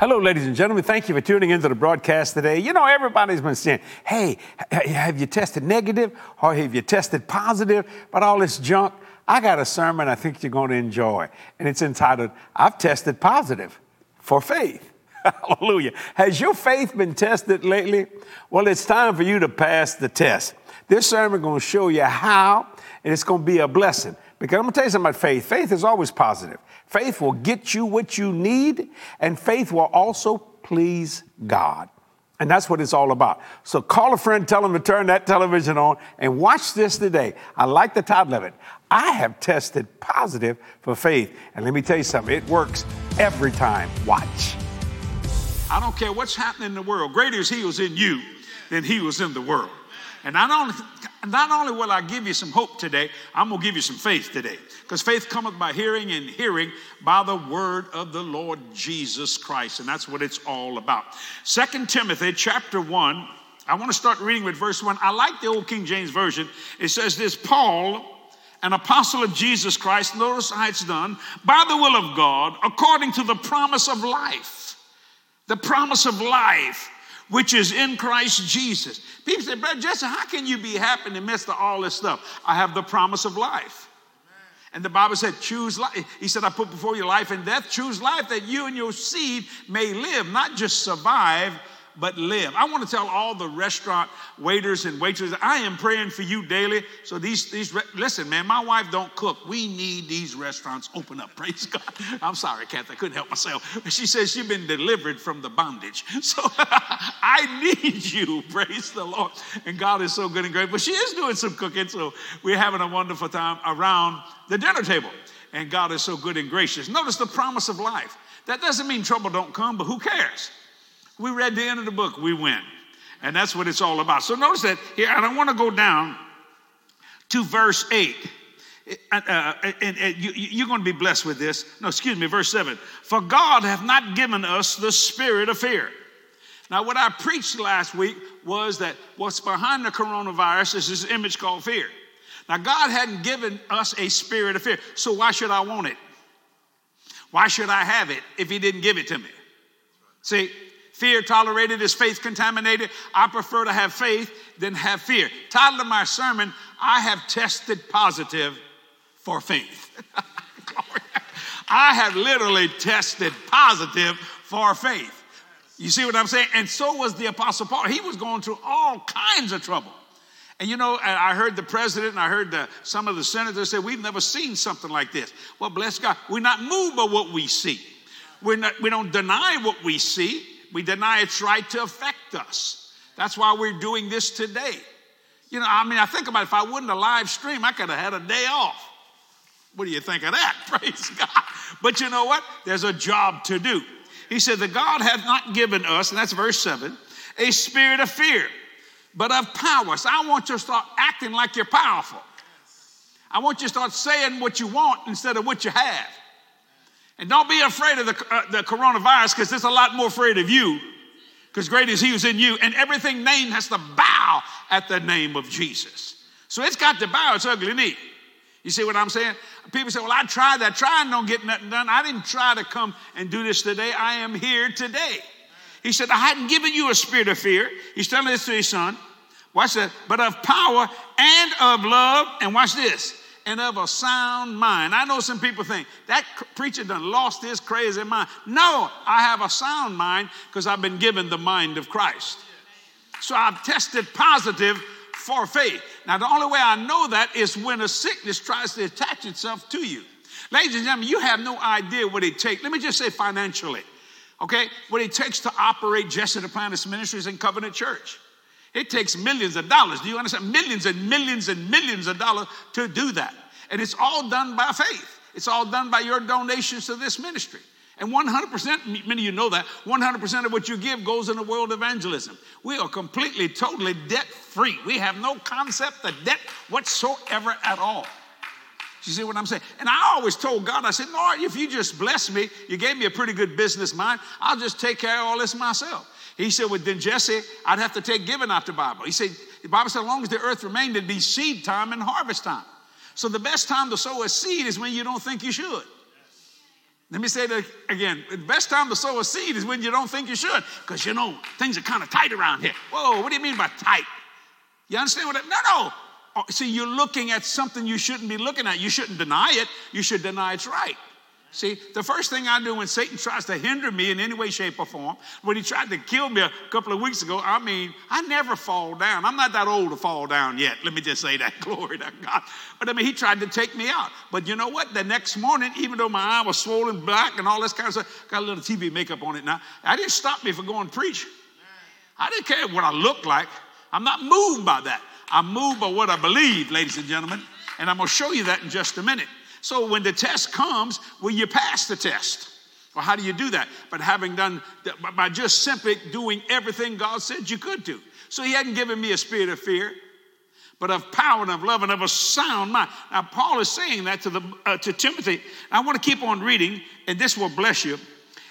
Hello, ladies and gentlemen. Thank you for tuning into the broadcast today. You know, everybody's been saying, hey, have you tested negative or have you tested positive? But all this junk, I got a sermon I think you're going to enjoy. And it's entitled, I've tested positive for faith. Hallelujah. Has your faith been tested lately? Well, it's time for you to pass the test. This sermon is going to show you how, and it's going to be a blessing. Because I'm going to tell you something about faith. Faith is always positive. Faith will get you what you need, and faith will also please God. And that's what it's all about. So call a friend, tell them to turn that television on, and watch this today. I like the title of it. I have tested positive for faith. And let me tell you something, it works every time. Watch. I don't care what's happening in the world. Greater is He who's in you than He was in the world. And not only, not only will I give you some hope today, I'm going to give you some faith today. Because faith cometh by hearing, and hearing by the word of the Lord Jesus Christ. And that's what it's all about. Second Timothy chapter 1, I want to start reading with verse 1. I like the old King James Version. It says this Paul, an apostle of Jesus Christ, notice how it's done, by the will of God, according to the promise of life. The promise of life which is in Christ Jesus. People say, Brother Jesse, how can you be happy in the midst of all this stuff? I have the promise of life. And the Bible said, choose life. He said, I put before you life and death. Choose life that you and your seed may live, not just survive, but live. I want to tell all the restaurant waiters and waitresses, I am praying for you daily. So these, these, listen, man, my wife don't cook. We need these restaurants open up. Praise God. I'm sorry, Kathy, I couldn't help myself. She says she's been delivered from the bondage. So I need you. Praise the Lord. And God is so good and great. But she is doing some cooking. So we're having a wonderful time around the dinner table. And God is so good and gracious. Notice the promise of life. That doesn't mean trouble don't come, but who cares? We read the end of the book, we win. And that's what it's all about. So notice that here, and I want to go down to verse 8. Uh, uh, and, and you, you're going to be blessed with this. No, excuse me, verse 7. For God hath not given us the spirit of fear. Now, what I preached last week was that what's behind the coronavirus is this image called fear. Now, God hadn't given us a spirit of fear, so why should I want it? Why should I have it if He didn't give it to me? See, Fear tolerated is faith contaminated. I prefer to have faith than have fear. Title of my sermon, I have tested positive for faith. I have literally tested positive for faith. You see what I'm saying? And so was the Apostle Paul. He was going through all kinds of trouble. And you know, I heard the president and I heard the, some of the senators say, We've never seen something like this. Well, bless God, we're not moved by what we see. We're not, we don't deny what we see. We deny its right to affect us. That's why we're doing this today. You know, I mean, I think about it, if I wouldn't have live stream, I could have had a day off. What do you think of that? Praise God. But you know what? There's a job to do. He said, The God hath not given us, and that's verse 7, a spirit of fear, but of power. So I want you to start acting like you're powerful. I want you to start saying what you want instead of what you have. And don't be afraid of the, uh, the coronavirus because there's a lot more afraid of you because great is he who's in you. And everything named has to bow at the name of Jesus. So it's got to bow its ugly knee. You see what I'm saying? People say, well, I tried that. Trying don't get nothing done. I didn't try to come and do this today. I am here today. He said, I hadn't given you a spirit of fear. He's telling this to his son. Watch that. But of power and of love. And watch this and of a sound mind. I know some people think that preacher done lost his crazy mind. No, I have a sound mind because I've been given the mind of Christ. So I've tested positive for faith. Now, the only way I know that is when a sickness tries to attach itself to you. Ladies and gentlemen, you have no idea what it takes. Let me just say financially, okay? What it takes to operate Jesse Duplantis Ministries and Covenant Church. It takes millions of dollars. Do you understand? Millions and millions and millions of dollars to do that. And it's all done by faith. It's all done by your donations to this ministry. And 100%, many of you know that, 100% of what you give goes in the world evangelism. We are completely, totally debt free. We have no concept of debt whatsoever at all. You see what I'm saying? And I always told God, I said, Lord, if you just bless me, you gave me a pretty good business mind, I'll just take care of all this myself. He said, Well, then, Jesse, I'd have to take giving out the Bible. He said, The Bible said, as long as the earth remained, it'd be seed time and harvest time. So the best time to sow a seed is when you don't think you should. Let me say that again. The best time to sow a seed is when you don't think you should, because you know things are kind of tight around here. Whoa, what do you mean by tight? You understand what? I, mean? no, no. Oh, see, you're looking at something you shouldn't be looking at. You shouldn't deny it. You should deny it's right. See, the first thing I do when Satan tries to hinder me in any way, shape, or form, when he tried to kill me a couple of weeks ago, I mean, I never fall down. I'm not that old to fall down yet. Let me just say that. Glory to God. But I mean, he tried to take me out. But you know what? The next morning, even though my eye was swollen black and all this kind of stuff, got a little TV makeup on it now, I didn't stop me from going preach. I didn't care what I looked like. I'm not moved by that. I'm moved by what I believe, ladies and gentlemen. And I'm going to show you that in just a minute. So when the test comes, will you pass the test? Well, how do you do that? But having done, by just simply doing everything God said you could do. So he hadn't given me a spirit of fear, but of power and of love and of a sound mind. Now, Paul is saying that to, the, uh, to Timothy. I want to keep on reading, and this will bless you.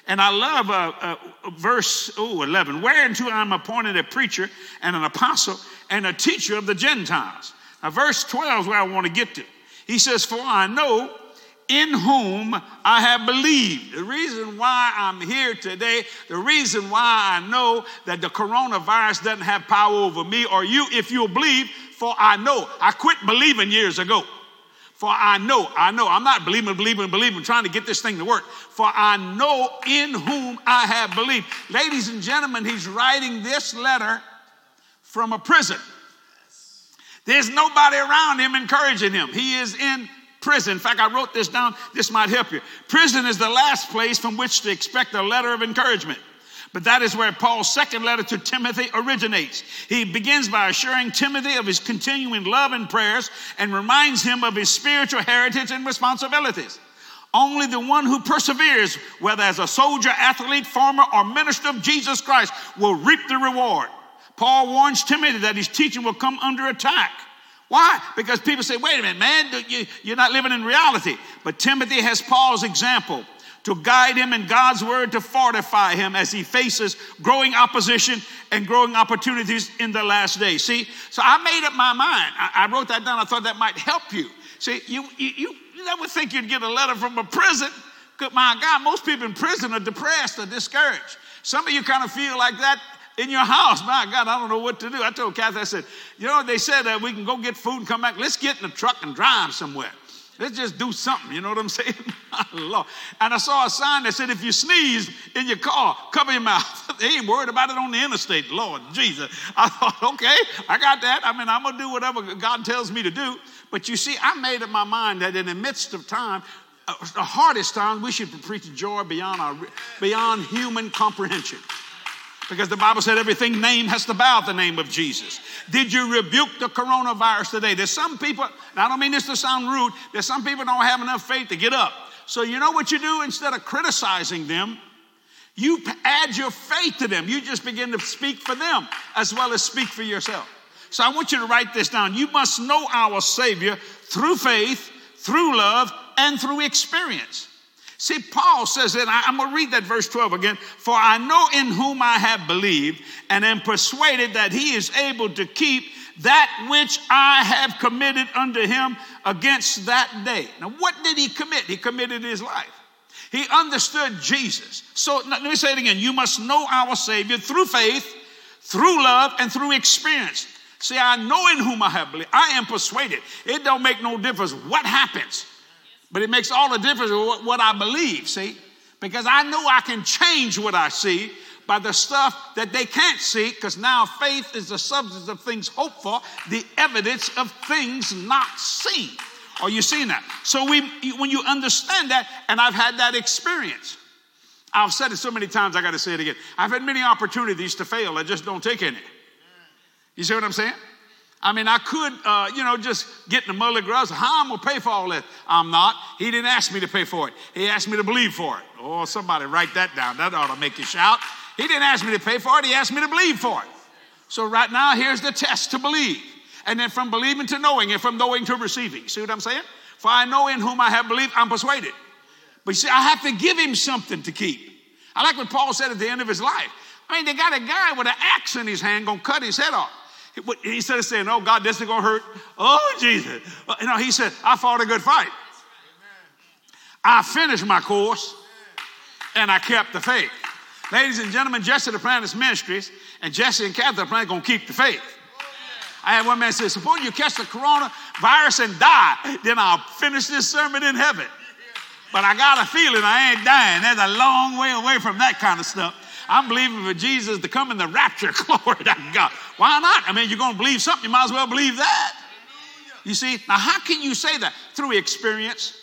And I love uh, uh, verse oh, 11, whereunto I am appointed a preacher and an apostle and a teacher of the Gentiles. Now, verse 12 is where I want to get to. He says, For I know in whom I have believed. The reason why I'm here today, the reason why I know that the coronavirus doesn't have power over me or you, if you'll believe, for I know. I quit believing years ago. For I know, I know, I'm not believing, believing, believing, trying to get this thing to work. For I know in whom I have believed. Ladies and gentlemen, he's writing this letter from a prison. There's nobody around him encouraging him. He is in prison. In fact, I wrote this down. This might help you. Prison is the last place from which to expect a letter of encouragement. But that is where Paul's second letter to Timothy originates. He begins by assuring Timothy of his continuing love and prayers and reminds him of his spiritual heritage and responsibilities. Only the one who perseveres, whether as a soldier, athlete, farmer, or minister of Jesus Christ, will reap the reward. Paul warns Timothy that his teaching will come under attack. Why? Because people say, wait a minute, man, you're not living in reality. But Timothy has Paul's example to guide him in God's word to fortify him as he faces growing opposition and growing opportunities in the last days. See, so I made up my mind. I, I wrote that down. I thought that might help you. See, you, you, you never think you'd get a letter from a prison. My God, most people in prison are depressed or discouraged. Some of you kind of feel like that in your house. My God, I don't know what to do. I told Kathy, I said, you know, they said that we can go get food and come back. Let's get in the truck and drive somewhere. Let's just do something. You know what I'm saying? Lord. And I saw a sign that said, if you sneeze in your car, cover your mouth. they ain't worried about it on the interstate. Lord Jesus. I thought, okay, I got that. I mean, I'm going to do whatever God tells me to do. But you see, I made up my mind that in the midst of time, uh, the hardest time, we should preach joy beyond, our, beyond human comprehension because the Bible said everything name has to bow the name of Jesus. Did you rebuke the coronavirus today? There's some people, and I don't mean this to sound rude, there's some people don't have enough faith to get up. So you know what you do? Instead of criticizing them, you add your faith to them. You just begin to speak for them as well as speak for yourself. So I want you to write this down. You must know our Savior through faith, through love, and through experience. See, Paul says that, I'm going to read that verse 12 again. For I know in whom I have believed and am persuaded that he is able to keep that which I have committed unto him against that day. Now, what did he commit? He committed his life. He understood Jesus. So let me say it again. You must know our Savior through faith, through love, and through experience. See, I know in whom I have believed. I am persuaded. It don't make no difference what happens. But it makes all the difference what, what I believe, see? Because I know I can change what I see by the stuff that they can't see, because now faith is the substance of things hoped for, the evidence of things not seen. Are you seeing that? So we, when you understand that, and I've had that experience, I've said it so many times, I got to say it again. I've had many opportunities to fail, I just don't take any. You see what I'm saying? I mean, I could, uh, you know, just get in the mud of going to pay for all that? I'm not. He didn't ask me to pay for it. He asked me to believe for it. Oh, somebody write that down. That ought to make you shout. He didn't ask me to pay for it. He asked me to believe for it. So right now, here's the test to believe. And then from believing to knowing, and from knowing to receiving. See what I'm saying? For I know in whom I have believed, I'm persuaded. But you see, I have to give him something to keep. I like what Paul said at the end of his life. I mean, they got a guy with an axe in his hand going to cut his head off. Instead of saying, oh, God, this is going to hurt. Oh, Jesus. Uh, you know, he said, I fought a good fight. I finished my course. and I kept the faith. Ladies and gentlemen, Jesse Duplantis Ministries and Jesse and Kathy Duplantis going to keep the faith. I had one man say, suppose you catch the coronavirus and die, then I'll finish this sermon in heaven. But I got a feeling I ain't dying. That's a long way away from that kind of stuff. I'm believing for Jesus to come in the rapture. Glory to God. Why not? I mean, you're going to believe something, you might as well believe that. You see? Now, how can you say that? Through experience.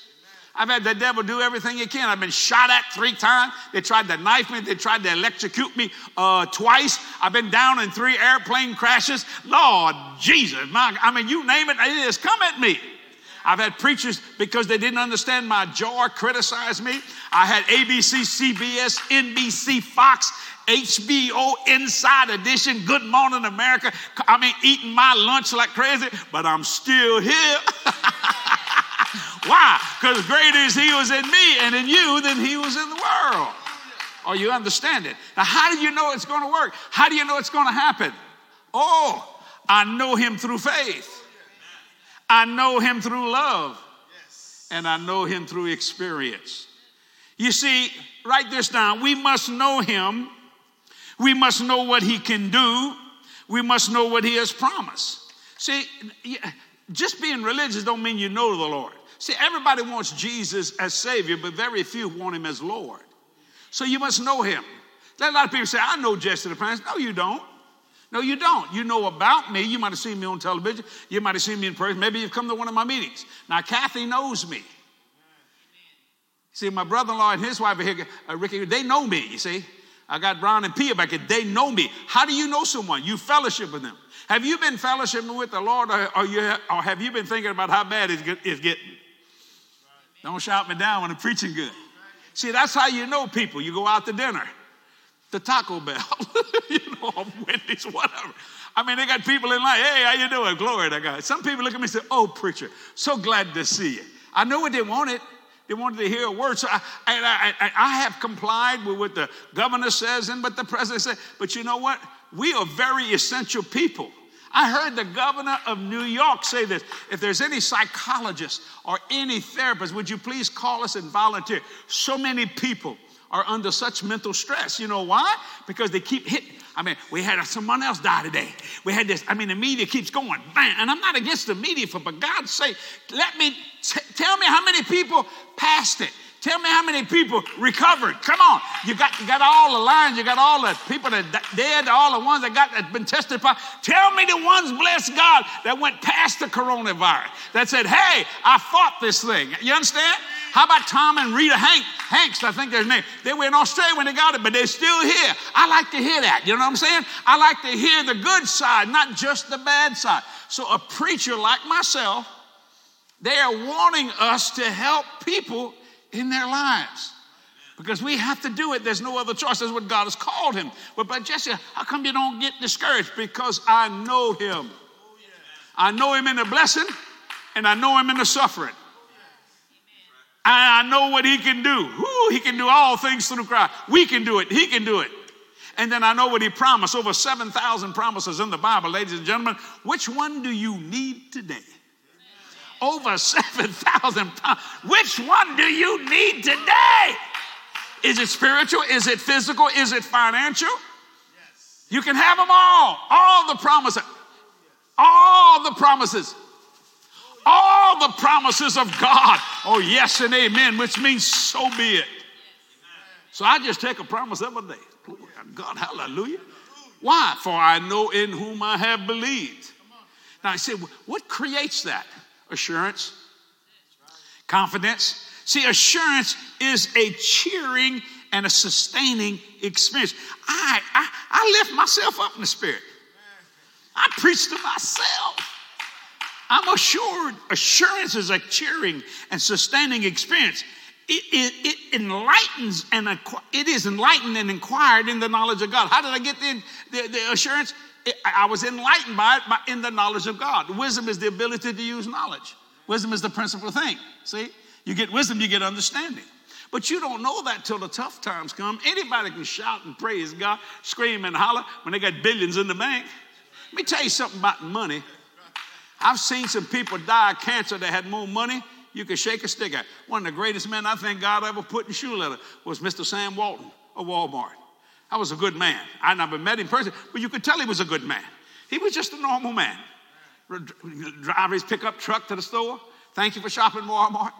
I've had the devil do everything he can. I've been shot at three times. They tried to knife me. They tried to electrocute me uh, twice. I've been down in three airplane crashes. Lord Jesus, my, I mean, you name it, it has come at me. I've had preachers because they didn't understand my jar criticize me. I had ABC, CBS, NBC, Fox, HBO Inside Edition, Good Morning America. I mean, eating my lunch like crazy, but I'm still here. Why? Because greater is He was in me and in you than He was in the world. Or oh, you understand it. Now, how do you know it's going to work? How do you know it's going to happen? Oh, I know Him through faith. I know Him through love. And I know Him through experience. You see, write this down. We must know Him. We must know what He can do. We must know what He has promised. See, just being religious don't mean you know the Lord. See, everybody wants Jesus as Savior, but very few want Him as Lord. So you must know Him. a lot of people say, I know Jesse Duplantis. No, you don't. No, you don't. You know about me. You might have seen me on television. You might have seen me in person. Maybe you've come to one of my meetings. Now, Kathy knows me. See, my brother in law and his wife are here, uh, Ricky, they know me, you see. I got Brown and Pia back here. They know me. How do you know someone? You fellowship with them. Have you been fellowshipping with the Lord, or, or, you, or have you been thinking about how bad it's, it's getting? Don't shout me down when I'm preaching good. See, that's how you know people. You go out to dinner, the Taco Bell, you Wendy's, whatever. I mean, they got people in line. Hey, how you doing? Glory to God. Some people look at me and say, "Oh, preacher, so glad to see you." I know what they wanted. They wanted to hear a word. So I, I, I, I have complied with what the governor says and what the president said. But you know what? We are very essential people. I heard the governor of New York say this if there's any psychologist or any therapist, would you please call us and volunteer? So many people are under such mental stress. You know why? Because they keep hitting. I mean, we had someone else die today. We had this. I mean, the media keeps going, bang. And I'm not against the media, for but God's sake, let me t- tell me how many people passed it. Tell me how many people recovered. Come on. You got, you got all the lines, you got all the people that dead, all the ones that got that been tested. by. Tell me the ones, bless God, that went past the coronavirus, that said, hey, I fought this thing. You understand? How about Tom and Rita Hank, Hanks, I think their name. They were in Australia when they got it, but they're still here. I like to hear that. You know what I'm saying? I like to hear the good side, not just the bad side. So a preacher like myself, they are wanting us to help people in their lives. Because we have to do it. There's no other choice. That's what God has called him. But, but Jesse, how come you don't get discouraged? Because I know him. I know him in the blessing and I know him in the suffering. I know what he can do. He can do all things through Christ. We can do it. He can do it. And then I know what he promised. Over 7,000 promises in the Bible, ladies and gentlemen. Which one do you need today? over 7,000 pounds. Which one do you need today? Is it spiritual? Is it physical? Is it financial? You can have them all. All the promises. All the promises. All the promises of God. Oh, yes and amen, which means so be it. So I just take a promise every day. God, hallelujah. Why? For I know in whom I have believed. Now I say, what creates that? Assurance, confidence. See, assurance is a cheering and a sustaining experience. I, I, I lift myself up in the spirit. I preach to myself. I'm assured. Assurance is a cheering and sustaining experience. It, it, it, enlightens and it is enlightened and inquired in the knowledge of God. How did I get the, the, the assurance? I was enlightened by it by, in the knowledge of God. Wisdom is the ability to use knowledge. Wisdom is the principal thing. See, you get wisdom, you get understanding. But you don't know that till the tough times come. Anybody can shout and praise God, scream and holler when they got billions in the bank. Let me tell you something about money. I've seen some people die of cancer that had more money. you could shake a stick at. One of the greatest men I think God ever put in shoe leather was Mr. Sam Walton of Walmart. I was a good man. I never met him personally, but you could tell he was a good man. He was just a normal man. Drive his pickup truck to the store. Thank you for shopping Walmart.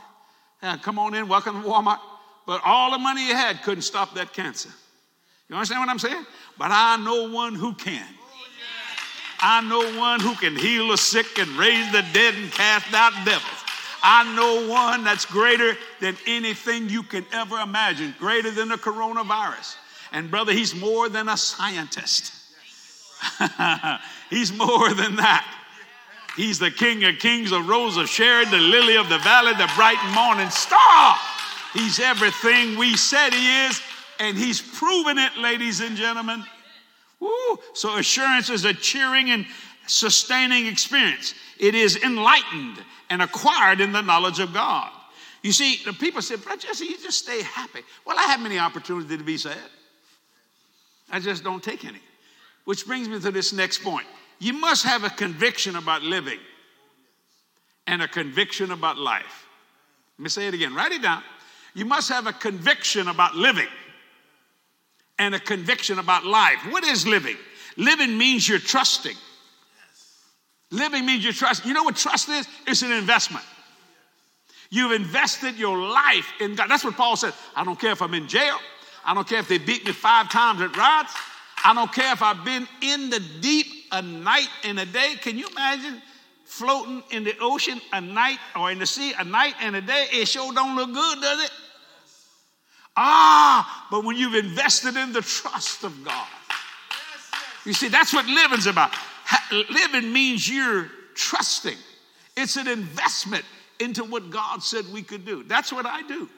Come on in, welcome to Walmart. But all the money he had couldn't stop that cancer. You understand what I'm saying? But I know one who can. I know one who can heal the sick and raise the dead and cast out devils. I know one that's greater than anything you can ever imagine, greater than the coronavirus. And brother, he's more than a scientist. he's more than that. He's the King of Kings, the Rose of Sharon, the Lily of the Valley, the bright morning star. He's everything we said he is, and he's proven it, ladies and gentlemen. Woo. So assurance is a cheering and sustaining experience. It is enlightened and acquired in the knowledge of God. You see, the people said, Brother Jesse, you just stay happy. Well, I have many opportunities to be sad. I just don't take any. Which brings me to this next point. You must have a conviction about living and a conviction about life. Let me say it again. Write it down. You must have a conviction about living and a conviction about life. What is living? Living means you're trusting. Living means you trust. You know what trust is? It's an investment. You've invested your life in God. That's what Paul said. I don't care if I'm in jail. I don't care if they beat me five times at rods. I don't care if I've been in the deep a night and a day. Can you imagine floating in the ocean a night or in the sea a night and a day? It sure don't look good, does it? Ah, but when you've invested in the trust of God, you see, that's what living's about. Living means you're trusting, it's an investment into what God said we could do. That's what I do.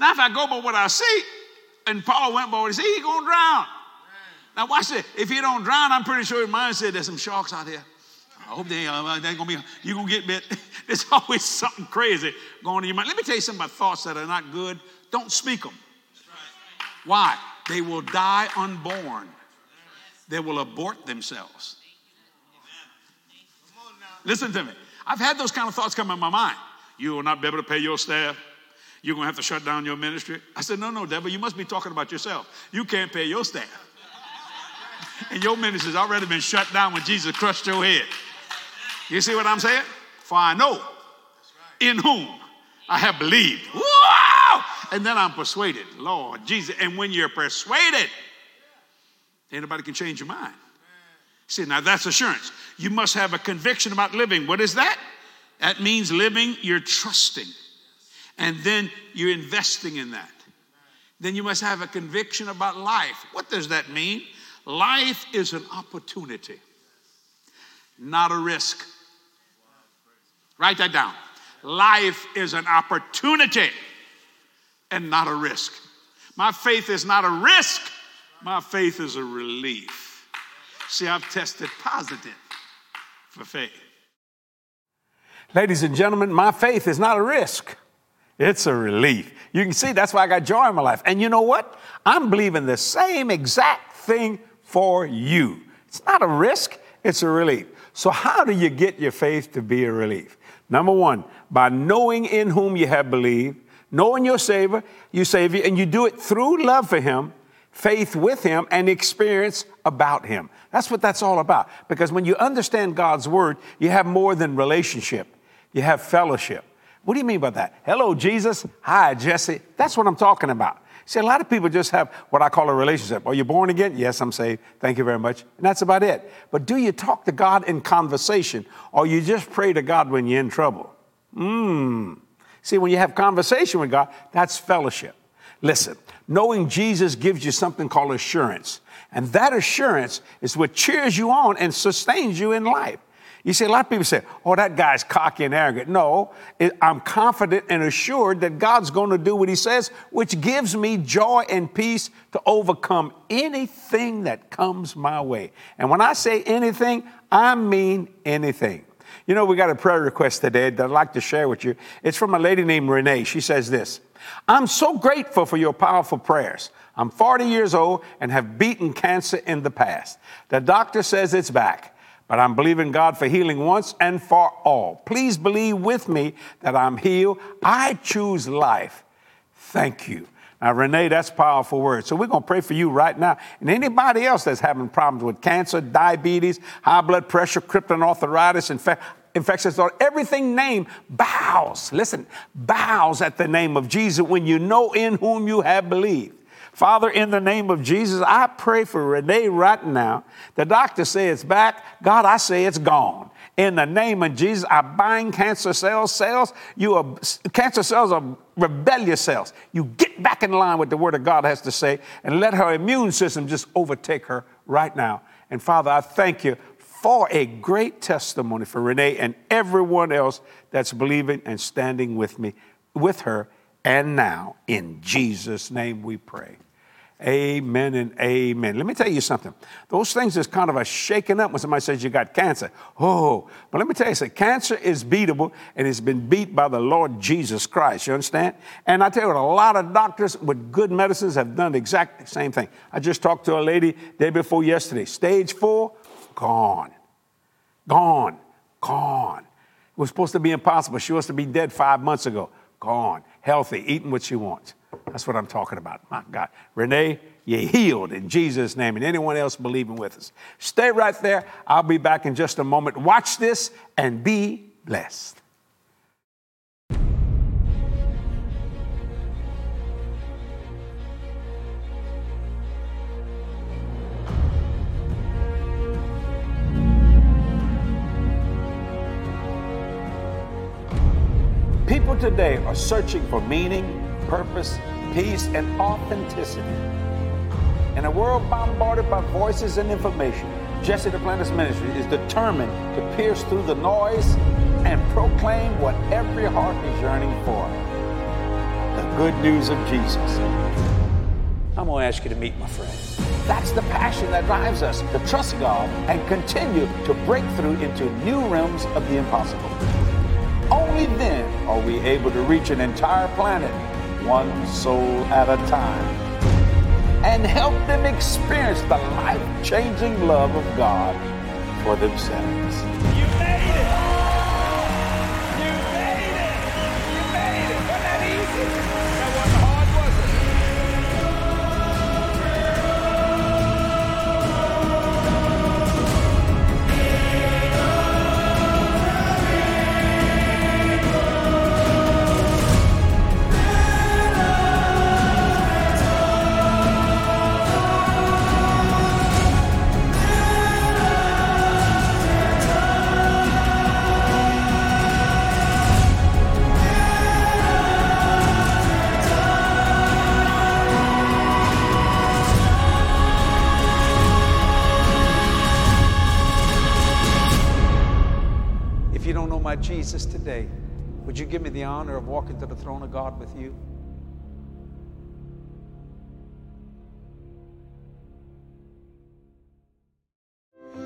Now, if I go by what I see, and Paul went by what he said, he's going to drown. Now, watch this. If he don't drown, I'm pretty sure his mind said there's some sharks out there. I hope they, uh, they ain't gonna be, you're gonna get bit. There's always something crazy going on in your mind. Let me tell you something about thoughts that are not good. Don't speak them. Why? They will die unborn, they will abort themselves. Listen to me. I've had those kind of thoughts come in my mind. You will not be able to pay your staff. You're going to have to shut down your ministry. I said, No, no, devil, you must be talking about yourself. You can't pay your staff. and your ministry's already been shut down when Jesus crushed your head. You see what I'm saying? For I know in whom I have believed. Wow! And then I'm persuaded. Lord Jesus. And when you're persuaded, anybody can change your mind. See, now that's assurance. You must have a conviction about living. What is that? That means living, you're trusting. And then you're investing in that. Then you must have a conviction about life. What does that mean? Life is an opportunity, not a risk. Write that down. Life is an opportunity and not a risk. My faith is not a risk, my faith is a relief. See, I've tested positive for faith. Ladies and gentlemen, my faith is not a risk. It's a relief. You can see that's why I got joy in my life. And you know what? I'm believing the same exact thing for you. It's not a risk, it's a relief. So, how do you get your faith to be a relief? Number one, by knowing in whom you have believed, knowing your Savior, you Savior, and you do it through love for Him, faith with Him, and experience about Him. That's what that's all about. Because when you understand God's Word, you have more than relationship, you have fellowship. What do you mean by that? Hello, Jesus. Hi, Jesse. That's what I'm talking about. See, a lot of people just have what I call a relationship. Are you born again? Yes, I'm saved. Thank you very much. And that's about it. But do you talk to God in conversation or you just pray to God when you're in trouble? Mmm. See, when you have conversation with God, that's fellowship. Listen, knowing Jesus gives you something called assurance. And that assurance is what cheers you on and sustains you in life. You see, a lot of people say, oh, that guy's cocky and arrogant. No, I'm confident and assured that God's going to do what he says, which gives me joy and peace to overcome anything that comes my way. And when I say anything, I mean anything. You know, we got a prayer request today that I'd like to share with you. It's from a lady named Renee. She says this I'm so grateful for your powerful prayers. I'm 40 years old and have beaten cancer in the past. The doctor says it's back but I'm believing God for healing once and for all. Please believe with me that I'm healed. I choose life. Thank you. Now, Renee, that's powerful word. So we're going to pray for you right now. And anybody else that's having problems with cancer, diabetes, high blood pressure, krypton arthritis, infect, infectious everything named bows. Listen, bows at the name of Jesus when you know in whom you have believed. Father, in the name of Jesus, I pray for Renee right now. The doctor say it's back. God, I say it's gone. In the name of Jesus, I bind cancer cells. Cells, you are cancer cells are rebellious cells. You get back in line with the word of God has to say, and let her immune system just overtake her right now. And Father, I thank you for a great testimony for Renee and everyone else that's believing and standing with me, with her, and now in Jesus' name we pray. Amen and amen. Let me tell you something. Those things is kind of a shaking up when somebody says you got cancer. Oh, but let me tell you something. Cancer is beatable and it's been beat by the Lord Jesus Christ. You understand? And I tell you what, a lot of doctors with good medicines have done the exact same thing. I just talked to a lady day before yesterday. Stage four, gone. Gone. Gone. It was supposed to be impossible. She was to be dead five months ago. Gone. Healthy, eating what she wants. That's what I'm talking about. My God. Renee, you're healed in Jesus' name, and anyone else believing with us. Stay right there. I'll be back in just a moment. Watch this and be blessed. People today are searching for meaning, purpose, peace, and authenticity. In a world bombarded by voices and information, Jesse Duplantis Ministry is determined to pierce through the noise and proclaim what every heart is yearning for the good news of Jesus. I'm going to ask you to meet my friend. That's the passion that drives us to trust God and continue to break through into new realms of the impossible. Only then are we able to reach an entire planet one soul at a time, and help them experience the life changing love of God for themselves. Jesus today, would you give me the honor of walking to the throne of God with you?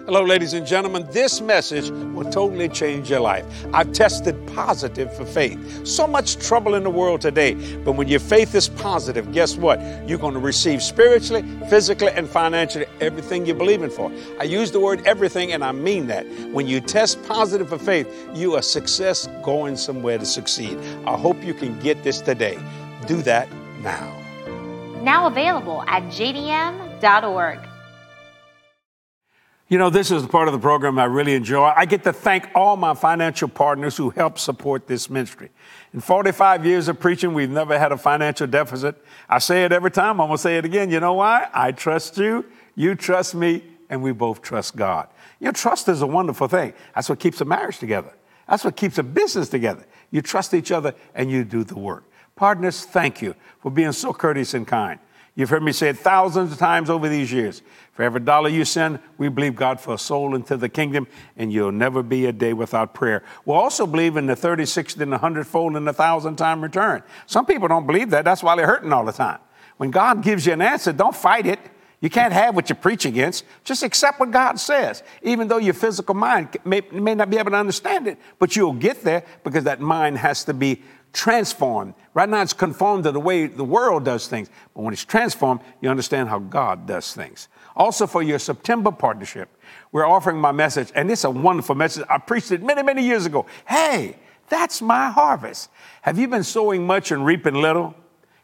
Hello, ladies and gentlemen. This message will totally change your life. I've tested positive for faith. So much trouble in the world today, but when your faith is positive, guess what? You're going to receive spiritually, physically, and financially everything you're believing for. I use the word everything, and I mean that. When you test positive for faith, you are success going somewhere to succeed. I hope you can get this today. Do that now. Now available at jdm.org. You know, this is the part of the program I really enjoy. I get to thank all my financial partners who help support this ministry. In 45 years of preaching, we've never had a financial deficit. I say it every time. I'm going to say it again. You know why? I trust you, you trust me, and we both trust God. You know, trust is a wonderful thing. That's what keeps a marriage together. That's what keeps a business together. You trust each other and you do the work. Partners, thank you for being so courteous and kind. You've heard me say it thousands of times over these years. For every dollar you send, we believe God for a soul into the kingdom, and you'll never be a day without prayer. We'll also believe in the 30, 60, and 100 fold and a thousand time return. Some people don't believe that. That's why they're hurting all the time. When God gives you an answer, don't fight it. You can't have what you preach against. Just accept what God says, even though your physical mind may, may not be able to understand it, but you'll get there because that mind has to be transformed. Right now, it's conformed to the way the world does things, but when it's transformed, you understand how God does things. Also, for your September partnership, we're offering my message, and it's a wonderful message. I preached it many, many years ago. Hey, that's my harvest. Have you been sowing much and reaping little?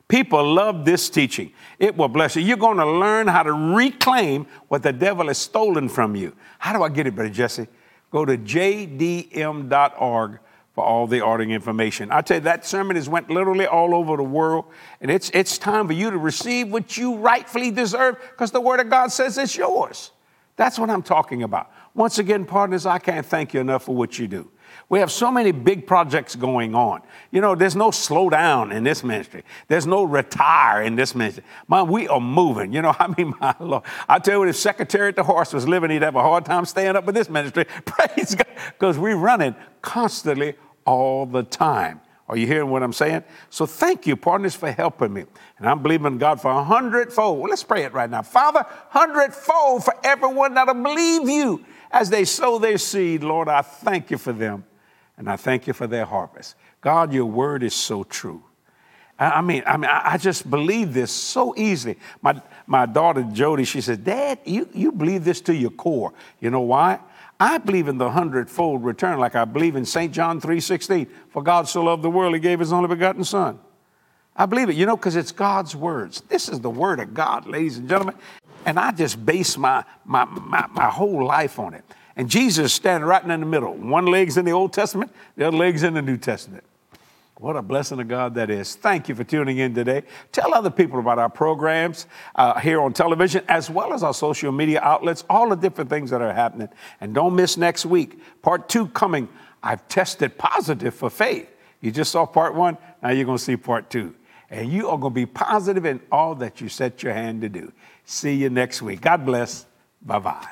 People love this teaching. It will bless you. You're going to learn how to reclaim what the devil has stolen from you. How do I get it, Brother Jesse? Go to jdm.org for all the ordering information. I tell you, that sermon has went literally all over the world, and it's, it's time for you to receive what you rightfully deserve because the Word of God says it's yours. That's what I'm talking about. Once again, partners, I can't thank you enough for what you do. We have so many big projects going on. You know, there's no slowdown in this ministry. There's no retire in this ministry. Man, we are moving. You know, I mean, my Lord. I tell you, if Secretariat the Horse was living, he'd have a hard time staying up with this ministry. Praise God, because we're running constantly all the time. Are you hearing what I'm saying? So thank you, partners, for helping me. And I'm believing God for a hundredfold. Well, let's pray it right now. Father, hundredfold for everyone that'll believe you as they sow their seed. Lord, I thank you for them and I thank you for their harvest. God, your word is so true. I mean, I mean, I just believe this so easily. My, my daughter Jody, she says, Dad, you, you believe this to your core. You know why? I believe in the hundredfold return, like I believe in St. John 3:16. For God so loved the world, he gave his only begotten son. I believe it, you know, because it's God's words. This is the word of God, ladies and gentlemen. And I just base my, my, my, my whole life on it. And Jesus standing right in the middle. One leg's in the Old Testament, the other leg's in the New Testament. What a blessing of God that is. Thank you for tuning in today. Tell other people about our programs uh, here on television, as well as our social media outlets, all the different things that are happening. And don't miss next week. Part two coming. I've tested positive for faith. You just saw part one, now you're going to see part two. And you are going to be positive in all that you set your hand to do. See you next week. God bless. Bye bye.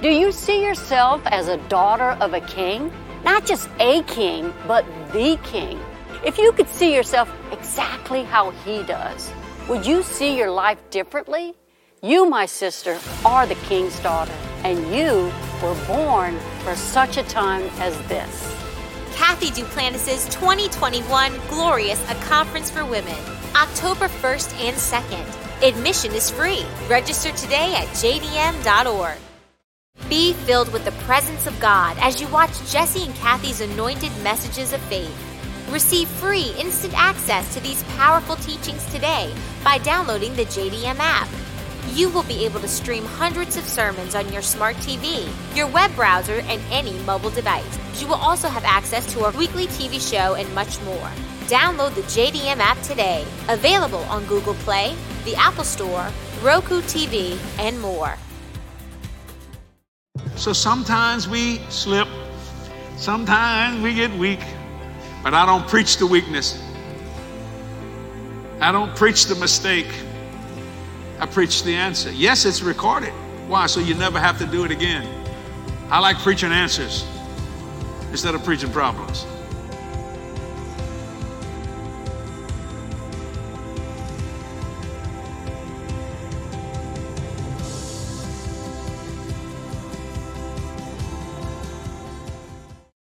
Do you see yourself as a daughter of a king? Not just a king, but the king. If you could see yourself exactly how he does, would you see your life differently? You, my sister, are the king's daughter, and you were born for such a time as this. Kathy Duplantis' 2021 Glorious, a conference for women, October 1st and 2nd. Admission is free. Register today at jdm.org. Be filled with the presence of God as you watch Jesse and Kathy's anointed messages of faith. Receive free instant access to these powerful teachings today by downloading the JDM app. You will be able to stream hundreds of sermons on your smart TV, your web browser, and any mobile device. You will also have access to our weekly TV show and much more. Download the JDM app today. Available on Google Play, the Apple Store, Roku TV, and more. So sometimes we slip, sometimes we get weak, but I don't preach the weakness. I don't preach the mistake. I preach the answer. Yes, it's recorded. Why? So you never have to do it again. I like preaching answers instead of preaching problems.